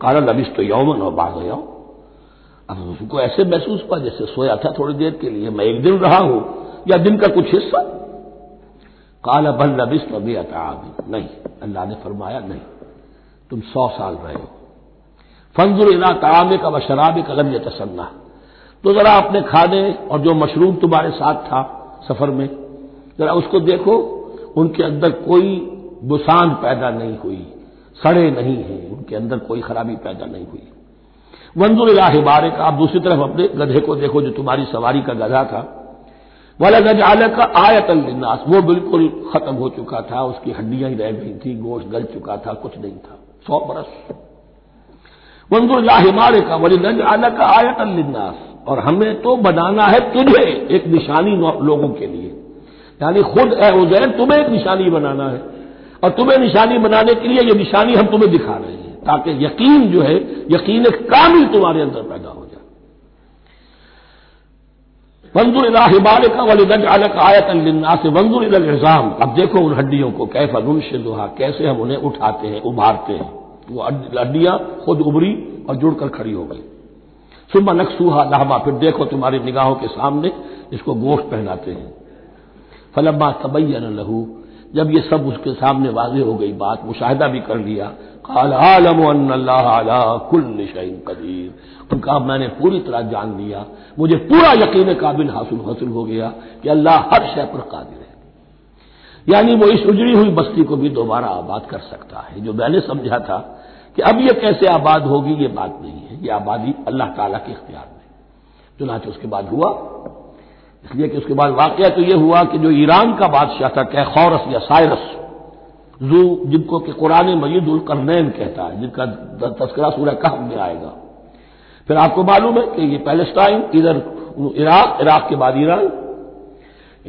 काला लबिस तो यौमन और बाग यौम अब उसको ऐसे महसूस हुआ जैसे सोया था थोड़ी देर के लिए। मैं एक दिन रहा हूँ या दिन का कुछ हिस्सा। काला बल लबिस नबी अताबी नहीं, अल्लाह ने फरमाया, नहीं। तुम सौ साल रहे हो। फंजुर इला तामे का व शराब कलम ये तसन्ना तो जरा अपने खाने और जो मशरूम तुम्हारे साथ था सफ़र में, जरा उसको देखो। उनके अंदर कोई बुसान पैदा नहीं हुई, सड़े नहीं है। उनके अंदर कोई खराबी पैदा नहीं हुई। वंजुल हिबारे का आप दूसरी तरफ़ अपने गधे को देखो जो तुम्हारी सवारी का गधा था। वाला गज आल का आयत अल्लास वो बिल्कुल खत्म हो चुका था, उसकी हड्डियाँ ही रह गई थी, गोश्त गल चुका था, कुछ नहीं था। सौ बरस। वंजुल हिमारे का वली गज आल का आयत अल्लास और हमें तो बनाना है तुझे एक निशानी लोगों के लिए। यानी खुद ए उजैन, तुम्हें एक निशानी बनाना है। और तुम्हें निशानी बनाने के लिए ये निशानी हम तुम्हें दिखा रहे हैं। ताकि यकीन जो है, यकीन कामिल तुम्हारे अंदर पैदा हो जाए। वंजुर इलाहिबाल का वलिदज अलक आयत लिन्ना से वंजुर इलाम अब देखो उन हड्डियों को कैफा नुनशुहा कैसे हम उन्हें उठाते हैं, उभारते हैं। वो हड्डियाँ खुद उभरी और जुड़कर खड़ी हो गई। सुबह नक्सूहा लहमा, फिर देखो तुम्हारी निगाहों के सामने इसको गोश्त पहनाते हैं। फलम्मा तबैन लहू, जब ये सब उसके सामने वाजे हो गई बात, मुशाहिदा भी कर लिया आलम कुल शहीन कदीर। उनका मैंने पूरी तरह जान लिया। मुझे पूरा यकीन काबिल हासिल हासिल हो गया कि अल्लाह हर शय पर कादिर है। यानी वो इस उजड़ी हुई बस्ती को भी दोबारा आबाद कर सकता है। जो मैंने समझा था कि अब ये कैसे आबाद होगी, ये बात नहीं है। ये आबादी अल्लाह ताला के इख्तियार में। चुनाच उसके बाद हुआ। इसलिए कि उसके बाद वाकया तो यह हुआ कि जो ईरान का बादशाह था क्या या साइरस जू, जिनको कि कुरान मजीद उल करनैन कहता है, जिनका तस्करा सूर्य कह में आएगा। फिर आपको मालूम है कि ये पैलेस्टाइन, इधर इराक इराक के बाद ईरान।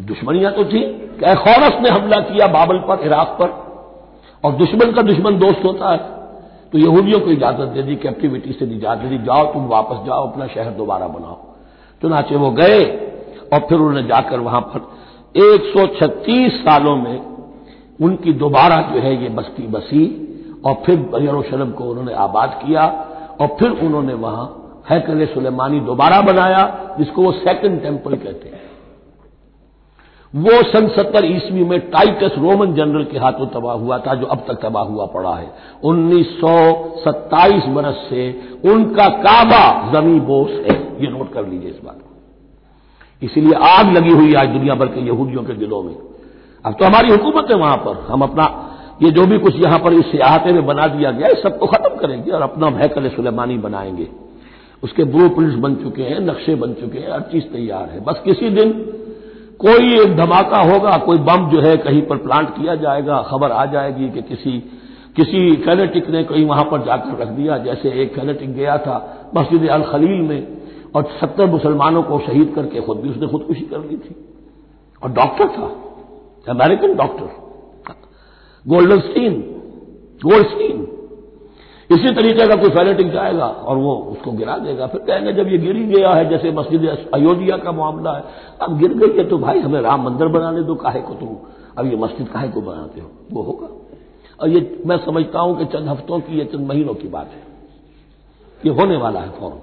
दुश्मनियाँ तो थी क्या खौरस ने हमला किया बाबल पर, इराक पर। और दुश्मन का दुश्मन दोस्त होता है। तो यहूदियों को इजाज़त दे दी कैप्टिविटी से निजात दे दी, जाओ तुम वापस जाओ, अपना शहर दोबारा बनाओ। चुनाचे वो गए और फिर उन्होंने जाकर वहाँ पर 136 सालों में उनकी दोबारा जो है ये बस्ती बसी, और फिर यरूशलेम को उन्होंने आबाद किया, और फिर उन्होंने वहाँ हैकल सुलेमानी दोबारा बनाया, जिसको वो सेकंड टेंपल कहते हैं। वो सन सत्तर ईस्वी में टाइटस रोमन जनरल के हाथों तबाह हुआ था, जो अब तक तबाह हुआ पड़ा है। उन्नीस सौ सत्ताईस बरस से उनका काबा जमी बोस है। ये नोट कर लीजिए इस बात को। इसीलिए आग लगी हुई आज दुनिया भर के यहूदियों के दिलों में। अब तो हमारी हुकूमत है वहाँ पर। हम अपना, ये जो भी कुछ यहाँ पर इस सियाहते में बना दिया गया है सबको खत्म करेंगे और अपना महकल सुलेमानी बनाएँगे। उसके ब्लू प्रिंट्स बन चुके हैं, नक्शे बन चुके हैं, हर चीज़ तैयार है। बस किसी दिन कोई एक धमाका होगा, कोई बम जो है कहीं पर प्लांट किया जाएगा, खबर आ जाएगी कि किसी किसी कैनेटिक ने कहीं वहाँ पर जाकर रख दिया, जैसे एक कैनेटिक गया था मस्जिद अल खलील में और सत्तर मुसलमानों को शहीद करके खुद भी उसने खुदकुशी कर ली थी। और डॉक्टर था। American doctor Goldenstein Goldstein इसी तरीके का कोई फैलेटिक जाएगा और वो उसको गिरा देगा। फिर कहेंगे, जब ये गिर ही गया है, जैसे मस्जिद अयोध्या का मामला है, अब गिर गई है तो भाई हमें राम मंदिर बनाने दो, काहे को तुम अब ये मस्जिद काहे को बनाते हो? वो होगा। और ये मैं समझता हूँ कि चंद हफ्तों की, या चंद महीनों की बात है। ये होने वाला है फ़ौरन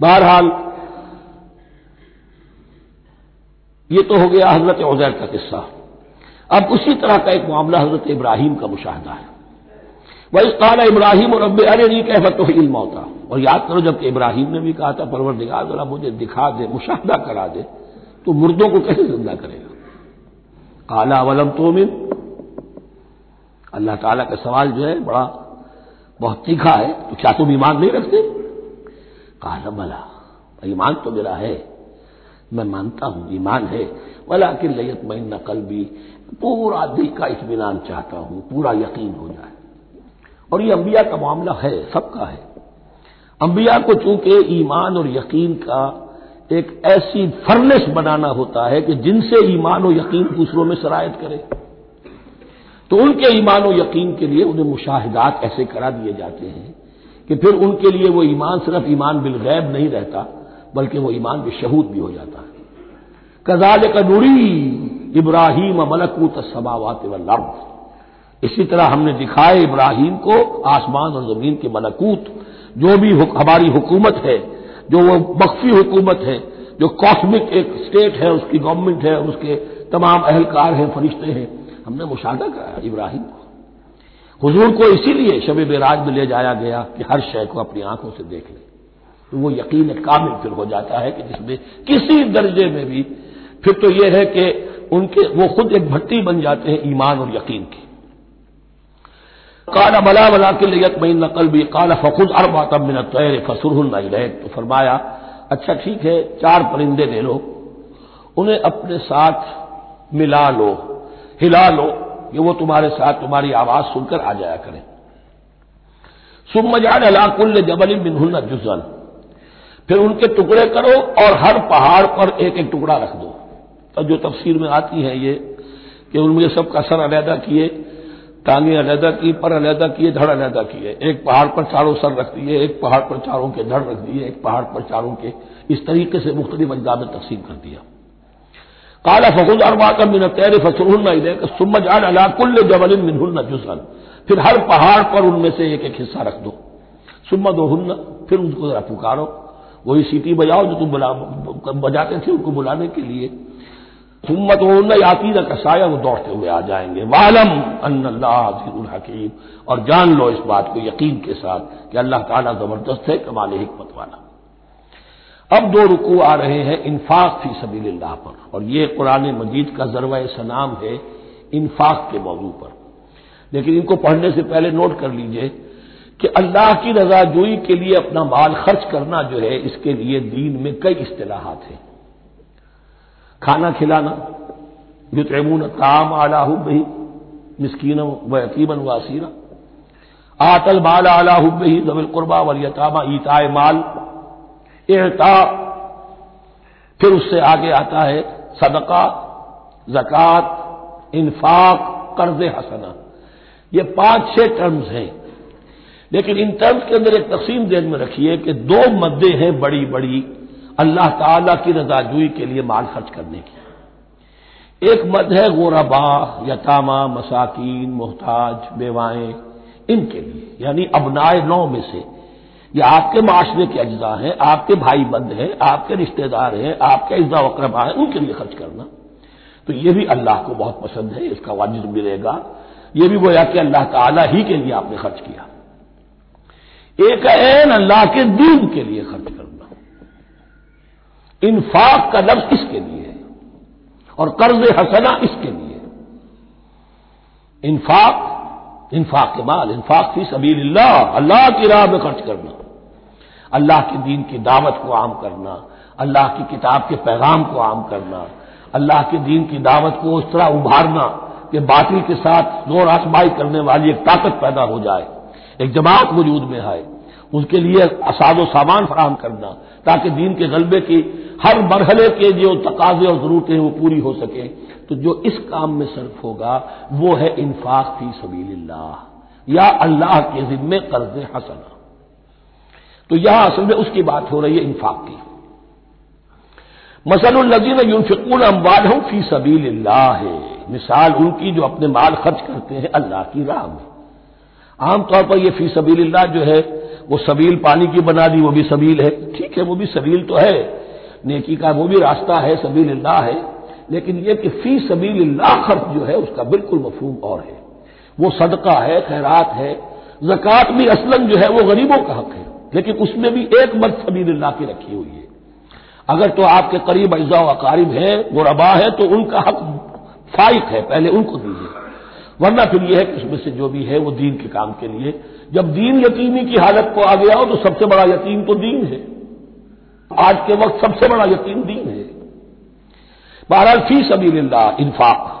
बहरहाल ये तो हो गया हज़रत उजैर का किस्सा। अब उसी तरह का एक मामला हज़रत इब्राहिम का मुशाहदा है। वही काला इब्राहिम और रब अरे नहीं कह तो इल्म होता और याद करो, जबकि इब्राहिम ने भी कहा था परवर दिखा जरा मुझे दिखा दे, मुशाहदा करा दे तो मुर्दों को कैसे ज़िंदा करेगा? काला वलम तो मिन अल्लाह ताला का सवाल जो है, बड़ा बहुत तीखा है तो क्या तुम ईमान नहीं रखते? काला, बला, ईमान तो मेरा है। मैं मानता हूँ, ईमान है। वाला कि लयत मैं नकल भी पूरा दिल का इतमान चाहता हूँ, पूरा यकीन हो जाए। और ये अंबिया का मामला है, सबका है। अंबिया को चूँकि ईमान और यकीन का एक ऐसी फर्नेस बनाना होता है कि जिनसे ईमान और यकीन दूसरों में शरायत करे। तो उनके ईमान और यकीन के लिए उन्हें मुशाहिदात ऐसे करा दिए जाते हैं कि फिर उनके लिए वो ईमान सिर्फ़ ईमान बिलगैब नहीं रहता बल्कि वो ईमान बेशहूद भी हो जाता है। कजाल का नूरी, इब्राहिम मलकूत समावत वर्द इसी तरह हमने दिखाए इब्राहिम को आसमान और ज़मीन के मलकूत, जो भी हमारी हुकूमत है, जो वो मख्फी हुकूमत है, जो कॉस्मिक एक स्टेट है, उसकी गवर्नमेंट है, उसके तमाम अहलकार हैं, फरिश्ते हैं, हमने मुशादा कराया इब्राहिम को। हुजूर को इसीलिए शब बेराज में ले जाया गया कि हर शय को अपनी आँखों से देख ले। तो वो यकीन कामिल फिर हो जाता है कि जिसमें किसी दर्जे में भी, फिर तो यह है कि उनके, वो खुद एक भट्टी बन जाते हैं ईमान और यकीन की। काला बला बला के लियत मई नकल भी काला फखुद अरबातम मिन तैर फसुरहुल तो फरमाया अच्छा ठीक है, चार परिंदे ले लो, उन्हें अपने साथ मिला लो, हिला लो कि वो तुम्हारे साथ तुम्हारी आवाज़ सुनकर आ जाया करें। सुमजान अलाकुल्ल जबल बिनहुल जुजन फिर उनके टुकड़े करो और हर पहाड़ पर एक एक टुकड़ा रख दो। तो जो तफसीर में आती है ये, कि उनमें सबका सर अलहदा किए, टांगे अलहदा की, पर अलहदा किए, धड़ अलहदा किए। एक पहाड़ पर चारों सर रख दिए, एक पहाड़ पर चारों के धड़ रख दिए, एक पहाड़ पर चारों के इस तरीके से मुख्तलिफ़ अज्जा में तकसीम कर दिया। काला फकुल अरबा का मिन तैर फसरुन्ना सुमज अन अलाकुल्ल जबल मिनहुन्ना जुसन फिर हर पहाड़ पर उनमें से एक एक हिस्सा रख दो। सुम्मा दो फिर उनको जरा पुकारो। वही सीटी बजाओ जो तुम बुला बजाते थे उनको बुलाने के लिए। सुम्मत याती न कसाया वो दौड़ते हुए आ जाएँगे। वालम हकीम। और जान लो इस बात को यकीन के साथ कि अल्लाह ताला ज़बरदस्त है, कमाल हमत वाला। अब दो रुकू आ रहे हैं, इन्फाक फ़ी सबील्लाह पर। और ये कुरान मजीद का जरवा सनाम है, इन्फाक के मौजू पर। लेकिन इनको पढ़ने से पहले नोट कर लीजिए कि अल्लाह की रजाजोई के लिए अपना माल खर्च करना जो है, इसके लिए दीन में कई असलाहत हैं। खाना खिलाना युतमून ताम आलाहुब ही मिसकीन व यकीमन वासीरा आतल माल आलाहुब ही जबिल कुरबा वलियतामा ईताए माल। एता फिर उससे आगे आता है सदका, जक़ात, इन्फाक, कर्ज हसना। ये पाँच छह टर्म्स हैं। लेकिन इन टर्म्स के अंदर एक तकसीम देन में रखिए कि दो मद्दे हैं बड़ी बड़ी, अल्लाह ताला की रजाजुई के लिए माल खर्च करने की। एक मद है गोरबा यतामा, मसाकिन, मोहताज, बेवाएँ, इनके लिए, यानी अबनाए नौ में से। ये आपके माशरे के अज्जा हैं, आपके भाई बंद हैं, आपके रिश्तेदार हैं, आपके इज्जा वक्रबा हैं, उनके लिए खर्च करना। तो ये भी अल्लाह को बहुत पसंद है, इसका वाजिब मिलेगा ये भी गोया कि अल्लाह ताला ही के लिए आपने खर्च किया। एक एन अल्लाह के दीन के लिए खर्च करना। इन्फाक का लफ्ज इसके लिए है? और कर्ज हसना इसके लिए इन्फाक इन्फाक के माल इन्फाक थी सबील अल्लाह की राह में खर्च करना। अल्लाह के दीन की दावत को आम करना, अल्लाह की किताब के पैगाम को आम करना, अल्लाह के दीन की दावत को उस तरह उभारना कि बातिल के साथ ज़ोर आसमाई करने वाली एक ताकत पैदा हो जाए। एक जमात वजूद में आए। उसके लिए असाद सामान फराम करना, ताकि दीन के गलबे की हर मरहले के जो तकाजे और जरूरतें वो पूरी हो सके। तो जो इस काम में सर्फ होगा, वो है इन्फाक फ़ी सबील्लाह या अल्लाह के जिम्मे कर्ज हसना। तो यहाँ असल में उसकी बात हो रही है इन्फाक की। मसलजीन यूनफिकून अम्बाल हूँ फ़ी सबील मिसाल उनकी जो अपने माल खर्च करते हैं अल्लाह की राह में। आमतौर पर यह फ़ी सबील जो है, वो सबील पानी की बना दी, वो भी सबील है। ठीक है, वो भी सबील तो है। नेकी का वो भी रास्ता है सबील अल्लाह है। लेकिन यह कि फ़ी सबील अल्लाह खर्च जो है, उसका बिल्कुल मफहूम और है। वो सदका है, खैरात है। जक़ात भी असलन जो है, वो गरीबों का हक है। लेकिन उसमें भी एक मत सबील्ला की रखी हुई है। अगर तो आपके करीब अज्जा अकारीब है गुरबा है तो उनका हक फाइक है, पहले उनको दीजिए। वरना फिर यह है कि उसमें से जो भी है वो दीन के काम के लिए। जब दीन यतीमी की हालत को आ गया हो तो सबसे बड़ा यतीम तो दीन है। आज के वक्त सबसे बड़ा यतीम दीन है। बहरहाल, फ़ी सबील्ला इन्फाक।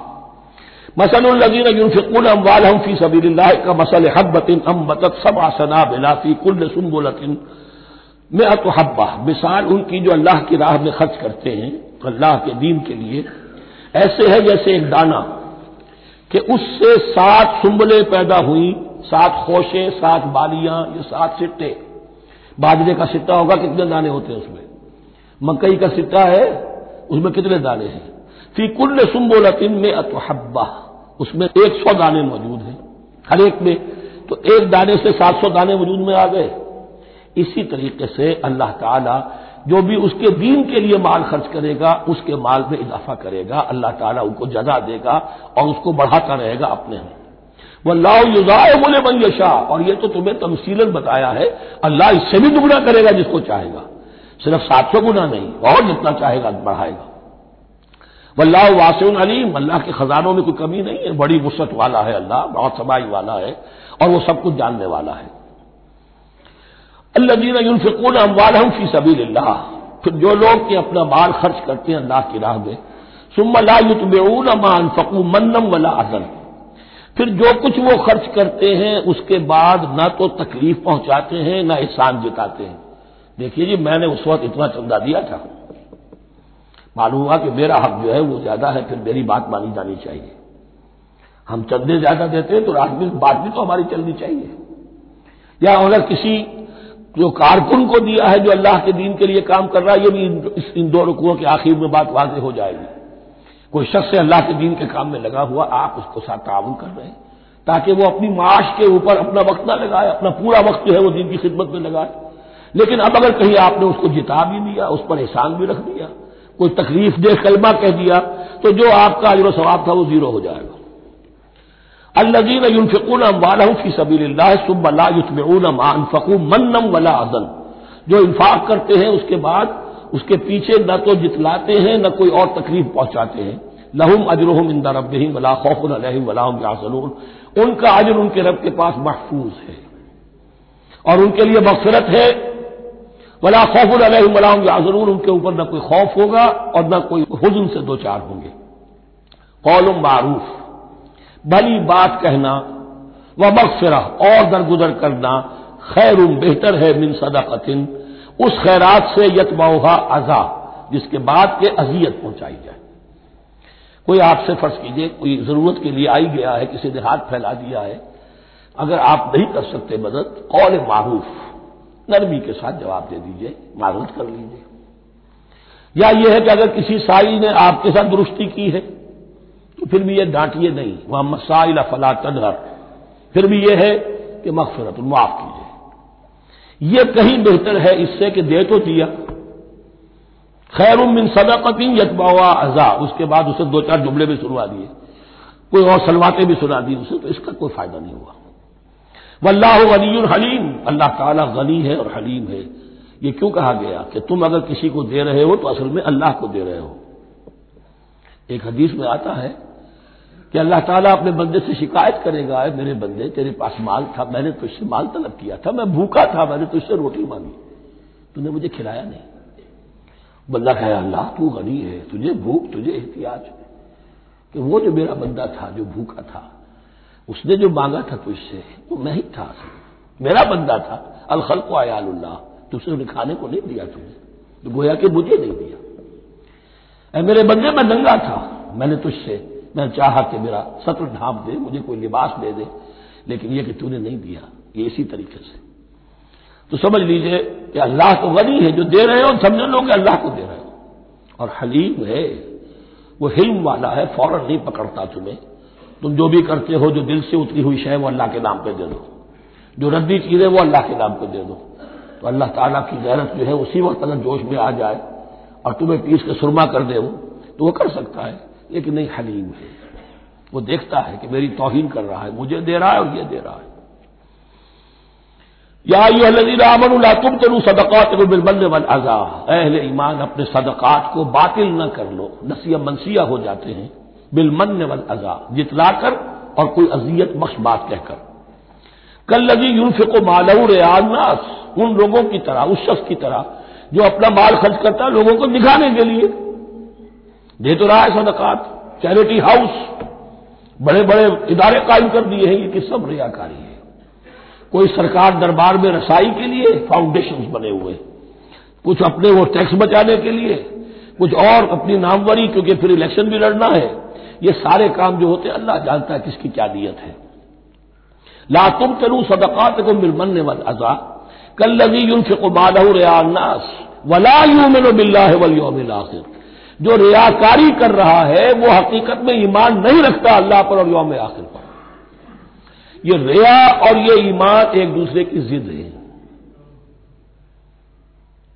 मसलजीन यूनफिकुन अम्वाल हम फ़ी सबील्ला का मसल हब्बतिन अम्बतत सब आसना बिलाफी कुल सुम्बुलतिन में तो हब्बा। मिसाल उनकी जो अल्लाह की राह में खर्च करते हैं, अल्लाह के दीन के लिए, ऐसे है जैसे एक दाना। कि उससे सात सुंबले पैदा हुई, सात खोशे, सात बालियाँ, ये सात सिट्टे। बाजरे का सिट्टा होगा, कितने दाने होते हैं उसमें? मकई का सिट्टा है, उसमें कितने दाने हैं? फ़ी कुल्ल सुम्बोलतिन में अतहब्बा उसमें एक सौ दाने मौजूद हैं, हर एक में। तो एक दाने से सात सौ दाने वजूद में आ गए। इसी तरीके से अल्लाह ताला जो भी उसके दीन के लिए माल खर्च करेगा, उसके माल में इजाफा करेगा, अल्लाह ताला उनको जजा देगा और उसको बढ़ाता रहेगा अपने हम वह लाओ बोले बन यशा। और ये तो तुम्हें तमसीलन बताया है, अल्लाह इससे भी दुगना करेगा जिसको चाहेगा। सिर्फ़ सात सौ गुना नहीं, और जितना चाहेगा बढ़ाएगा। वल्लाह वासन अलीम। अल्लाह के खजानों में कोई कमी नहीं है, बड़ी वसत वाला है अल्लाह, बहुत समाई वाला है, और वो सब कुछ जानने वाला है। अल्लाजीन यूनफिकून अम्वाल हम फ़ी सबील फिर जो लोग कि अपना माल खर्च करते हैं अल्लाह की राह में सुम्मा ला युतबेऊन मान फकू मन्नम वला अजन फिर जो कुछ वो खर्च करते हैं उसके बाद न तो तकलीफ़ पहुंचाते हैं न एहसान जिताते हैं देखिए जी मैंने उस वक्त इतना चंदा दिया था मालूम हुआ कि मेरा हक जो है वो ज़्यादा है फिर मेरी बात मानी जानी चाहिए हम चंदे ज़्यादा देते हैं तो रात में बात भी तो हमारी चलनी चाहिए या अगर किसी जो कारकुन को दिया है, जो अल्लाह के दीन के लिए काम कर रहा है, ये भी इस, इन दो रुकुओं के आखिर में बात वाजे हो जाएगी। कोई शख्स अल्लाह के दीन के काम में लगा हुआ, आप उसको साथ ताउन कर रहे हैं, ताकि वो अपनी माश के ऊपर अपना वक्त ना लगाए, अपना पूरा वक्त जो है वो दीन की खिदमत में लगाए। लेकिन अब अगर कहीं आपने उसको जिता भी दिया उस पर एहसान भी रख दिया, कोई तकलीफ़ दे, कलमा कह दिया तो जो आपका अजर सवाब था वो ज़ीरो हो जाएगा। अल्लजीन यूनफिकून अम्बालहम फ़ी सबील सुबलायुतमून मानफकू मन्नम वला अजन जो इन्फाक करते हैं उसके बाद उसके पीछे न तो जितलाते हैं न कोई और तकलीफ़ पहुंचाते हैं लहुम अजरहम इंदा रबिम वला खौफुन अलहम वलाम यासलून उनका अजर उनके रब के पास महफूज है और उनके लिए मफफरत है वला खौफुन अलहम वलाम यासलून उनके ऊपर न कोई खौफ होगा और न कोई हुजन से दो चार होंगे कौलम मारूफ भली बात कहना व मकफरा और दरगुजर करना खैर बेहतर है मिन सदाकतिन। उस खैरात से यतमहा अजा, जिसके बाद के अजियत पहुंचाई जाए। कोई आपसे फ़र्ज़ कीजिए, कोई ज़रूरत के लिए आई गया है, किसी ने हाथ फैला दिया है, अगर आप नहीं कर सकते मदद, कौल मारूफ, नरमी के साथ जवाब दे दीजिए, मारूफ कर लीजिए। या यह है कि अगर किसी साई ने आपके साथ दुरुस्ती की है फिर भी ये डांटिए नहीं। वहाँ मसाइल फला तनहर। फिर भी यह है कि मकफरत माफ़ कीजिए। यह कहीं बेहतर है इससे कि दे तो दिया। खैर मिन सदाकतिन यतबावा अजा। उसके बाद उसे दो चार जुमले भी सुनवा दिए। कोई और सलवाते भी सुना दी उसे तो इसका कोई फ़ायदा नहीं हुआ। वल्लाह गनी हलीम। अल्लाह ताला गनी है और हलीम है। ये क्यों कहा गया कि तुम अगर किसी को दे रहे हो तो असल में अल्लाह को दे रहे हो। एक हदीस में आता है कि अल्लाह ताला अपने बंदे से शिकायत करेगा मेरे बंदे, तेरे पास माल था, मैंने तुझसे माल तलब किया था, मैं भूखा था, मैंने तुझसे रोटी मांगी। तूने मुझे खिलाया नहीं। बंदा कहे, अल्लाह, तू गनी है, तुझे भूख, तुझे एहतियाज कि वो जो मेरा बंदा था, जो भूखा था, उसने जो मांगा था तुझसे, वो मैं ही था मेरा बंदा था अलखल को आयाल्लाह तुझसे उन्हें खाने को नहीं दिया तुझे तो गोया कि मुझे नहीं दिया। मेरे बंदे, में नंगा था, मैंने तुझसे मैं चाहा कि मेरा सत्र ढांप दे, मुझे कोई लिबास दे दे, लेकिन यह कि तूने नहीं दिया, ये इसी तरीके से। तो समझ लीजिए कि अल्लाह तो गनी है जो दे रहे हो, समझ लो कि अल्लाह को दे रहे हो। और हलीम है, वो हिल्म वाला है, फ़ौरन नहीं पकड़ता तुम्हें। तुम जो भी करते हो, जो दिल से उतरी हुई शय वो अल्लाह के नाम पे दे दो। जो रद्दी चीज़ें वो अल्लाह के नाम पे दे दो। तो अल्लाह ताला की गैरत जो है, उसी वक्त अगर जोश में आ जाए, और तुम्हें पीस के सुरमा कर दे वो तो वो कर सकता है। लेकिन नहीं हलीम है। वो देखता है कि मेरी तोहिन कर रहा है, मुझे दे रहा है और ये दे रहा है। या तुम तरू सदक़ात वन अजा। अहल ईमान, अपने सदक़ात को बातिल न कर लो। नसिया मनसिया हो जाते हैं। बिलमन वन अजा। जितलाकर और कोई अजियत बख्श बात कहकर। कल लगी यूनफिको मालऊ रेनास उन लोगों की तरह, उस शख्स की तरह, जो अपना माल खर्च करता है, लोगों को दिखाने के लिए। दे तो रहा है सदकात चैरिटी हाउस बड़े बड़े इदारे कायम कर दिए हैं, ये कि सब रियाकारी है। कोई सरकार दरबार में रसाई के लिए फाउंडेशन बने हुए कुछ अपने वो टैक्स बचाने के लिए, कुछ और अपनी नामवरी, क्योंकि फिर इलेक्शन भी लड़ना है। ये सारे काम जो होते हैं, अल्लाह जानता है किसकी क्या नीयत है। ला तुम चलू सदकात को मिलमन वन अजा। कल लगी यून फिको मालहू रियानास वला यूमिन बिल्ला वलियोमिल आखिर। जो रियाकारी कर रहा है, वो हकीकत में ईमान नहीं रखता अल्लाह पर और योम आखिर पर। ये रिया और ये ईमान एक दूसरे की जिद है।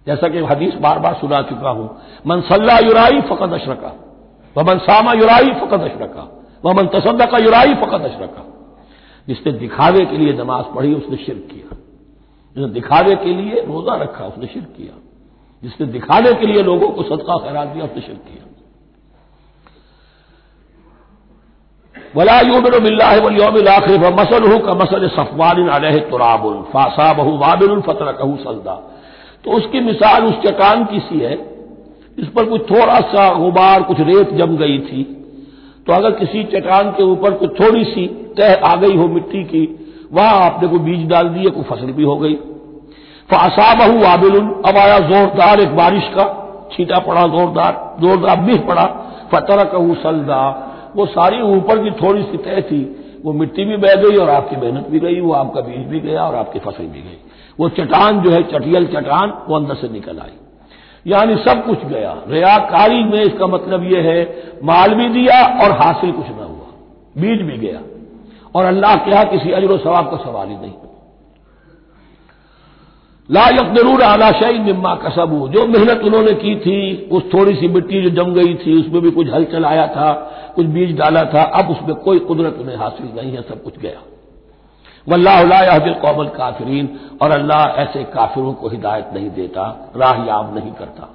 जैसा कि हदीस बार बार सुना चुका हूँ, मन सल्ला युराई फ़कत अशरका वह मन सामा युराई फ़कत अशरका वह मन तसद्दा का युराई फ़कत अशरका। जिसने दिखावे के लिए नमाज़ पढ़ी, उसने शिरक किया। जिसने दिखावे के लिए रोजा रखा, उसने शिरक किया। जिसने दिखाने के लिए लोगों को सदका खैरात दिया, उसने शिरक किया। वला यूमिन बिल्लाह वल आखिर मसल हो का मसल सफवान तुराबुल फासा बहु वाबिल फतर कहू सलदा। तो उसकी मिसाल उस चट्टान की सी है, इस पर कुछ थोड़ा सा गुबार, कुछ रेत जम गई थी। तो अगर किसी चट्टान के ऊपर कुछ थोड़ी सी तह आ गई हो मिट्टी की, वहाँ आपने कोई बीज डाल दिए कोई फ़सल भी हो गई। फासा बहु वाबिल अब आया जोरदार एक बारिश का छीटा पड़ा जोरदार जोरदार बीह पड़ा फतर कहू सलदा वो सारी ऊपर की थोड़ी सी तय थी वो मिट्टी भी बह गई और आपकी मेहनत भी गई वो आपका बीज भी गया और आपकी फ़सल भी गई वो चटान जो है चटियल चटान वो अंदर से निकल आई यानी सब कुछ गया रियाकारी में इसका मतलब यह है माल भी दिया और हासिल कुछ ना हुआ बीज भी गया और अल्लाह के यहाँ किसी अजर सवाब का सवाल ही नहीं ला यकदरून आला शई निम्मा कसबू। जो मेहनत उन्होंने की थी, उस थोड़ी सी मिट्टी जो जम गई थी, उसमें भी कुछ हल चलाया था, कुछ बीज डाला था, अब उसमें कोई कुदरत उन्हें हासिल नहीं है, सब कुछ गया। वल्लाहबिल कौमल काफरीन और अल्लाह ऐसे काफिरों को हिदायत नहीं देता, राह याब नहीं करता।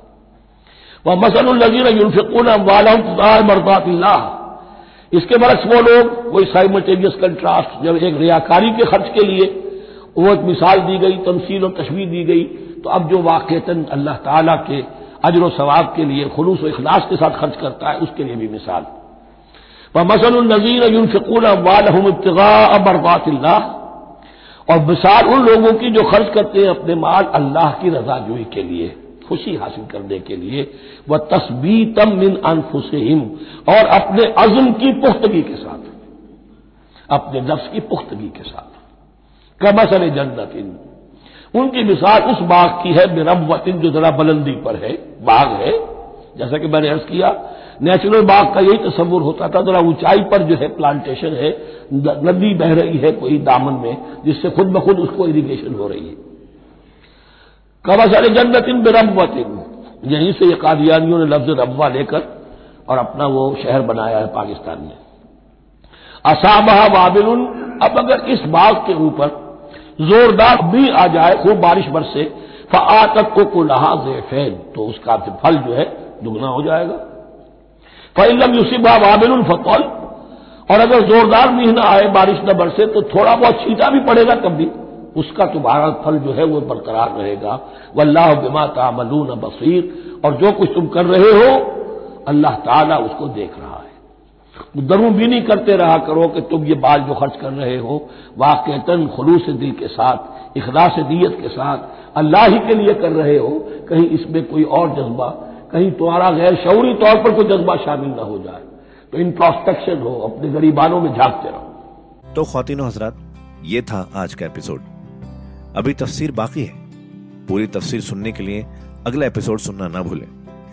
वह मसलजीर यूनफिकून मरदात इसके बरस वो लोग वही साइमल्टेनियस कंट्रास्ट, जब एक रियाकारी के खर्च के लिए वो एक मिसाल दी गई, तमसील और तस्वीर दी गई। तो अब जो वाक़ता अल्लाह ताला के अजर सवाब के लिए, खलूस व अखलास के साथ खर्च करता है, उसके लिए भी मिसाल। व मसल नजीर यूनफिकून इब्तगा मरदात और मिसाल उन लोगों की जो खर्च करते हैं अपने माल अल्लाह की रजाजोई के लिए, खुशी हासिल करने के लिए। वह तस्बीतम मिन अनफुसहिम, और अपने अज़म की पुख्तगी के साथ, अपने नफ्स की पुख्तगी के साथ। कमसल जन्नतिन उनकी मिसाल उस बाग की है बिरबवतिन जो जरा बुलंदी पर है, बाग है। जैसा कि मैंने अर्ज़ किया, नेचुरल बाग का यही तस्वुर होता था, जरा ऊंचाई पर जो है प्लांटेशन है नदी बह रही है कोई दामन में, जिससे खुद ब खुद उसको इरीगेशन हो रही है। कमसल जन्नतिन बिरबवतिन यहीं से ये कादियानियों ने लफ्ज रबवा लेकर और अपना वो शहर बनाया है पाकिस्तान में। असाबहा वाबिल अब अगर इस बाग के ऊपर जोरदार भी आ जाए खूब बारिश बरसे फ़ातक को कुलहा जेफैन तो उसका फल जो है दुगना हो जाएगा। फ़ैलम यूसिबा वाबिल फतौल, और अगर जोरदार मीह ना आए, बारिश न बरसे तो थोड़ा बहुत छीटा भी पड़ेगा तब भी। उसका तुम्हारा फल जो है वो बरकरार रहेगा। वल्लाह बिमा तामलून बसीर, और जो कुछ तुम कर रहे हो, अल्लाह ताला उसको देख रहा है। दरू भी नहीं करते रहा करो कि तुम ये बाल जो खर्च कर रहे हो वाकता खलूस दिल के साथ, इखलास नीयत के साथ, अल्लाह ही के लिए कर रहे हो, कहीं इसमें कोई और जज्बा, कहीं तुम्हारा गैर शौरी तौर पर कोई जज्बा शामिल ना हो जाए। तो इंट्रोस्पेक्शन हो, अपने गरीबानों में झांकते रहो। तो खातिन हजरात, ये था आज का एपिसोड अभी तफसीर बाकी है। पूरी तफसीर सुनने के लिए अगला एपिसोड सुनना ना भूलें।